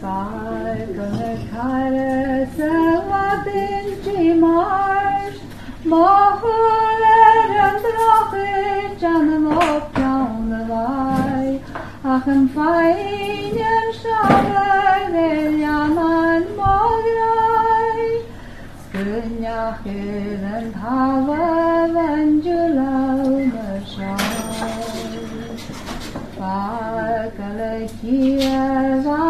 Falcone care se va dinci marș, Mahule rândrohi ce-n noaptea unvai, Ah, în faine șaverean mograi, Scânia hirând havă vângiulau nășai. Falcone chieva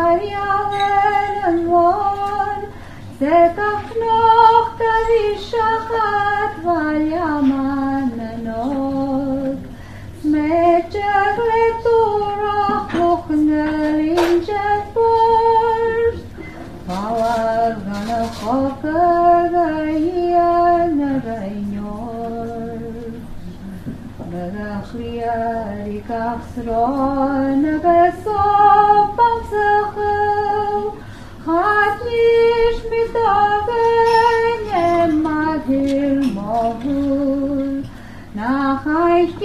Davishachat Valyaman Menot Smetchak Leturach Luchnel Injet Bors Power Gana Choker Gayan Reinyor Merachlia rikachsron besop am Nach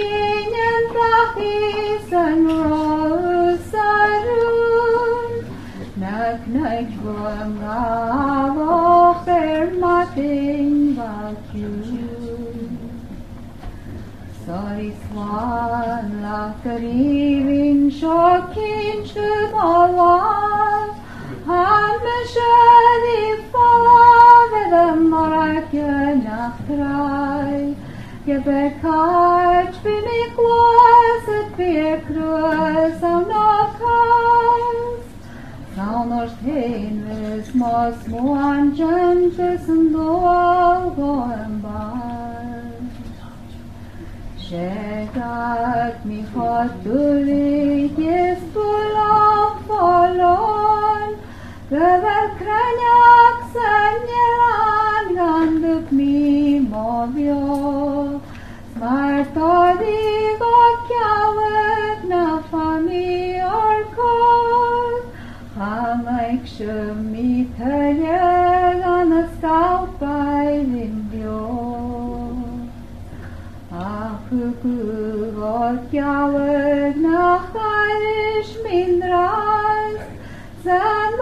Saunors hennes mas moan jentes en dol goen bar Chegat mi hatulik jest Chamaig siwm i tylieg an ysgawbau ddimbio Ach y gwybod giaweg na charish min dras Sa'n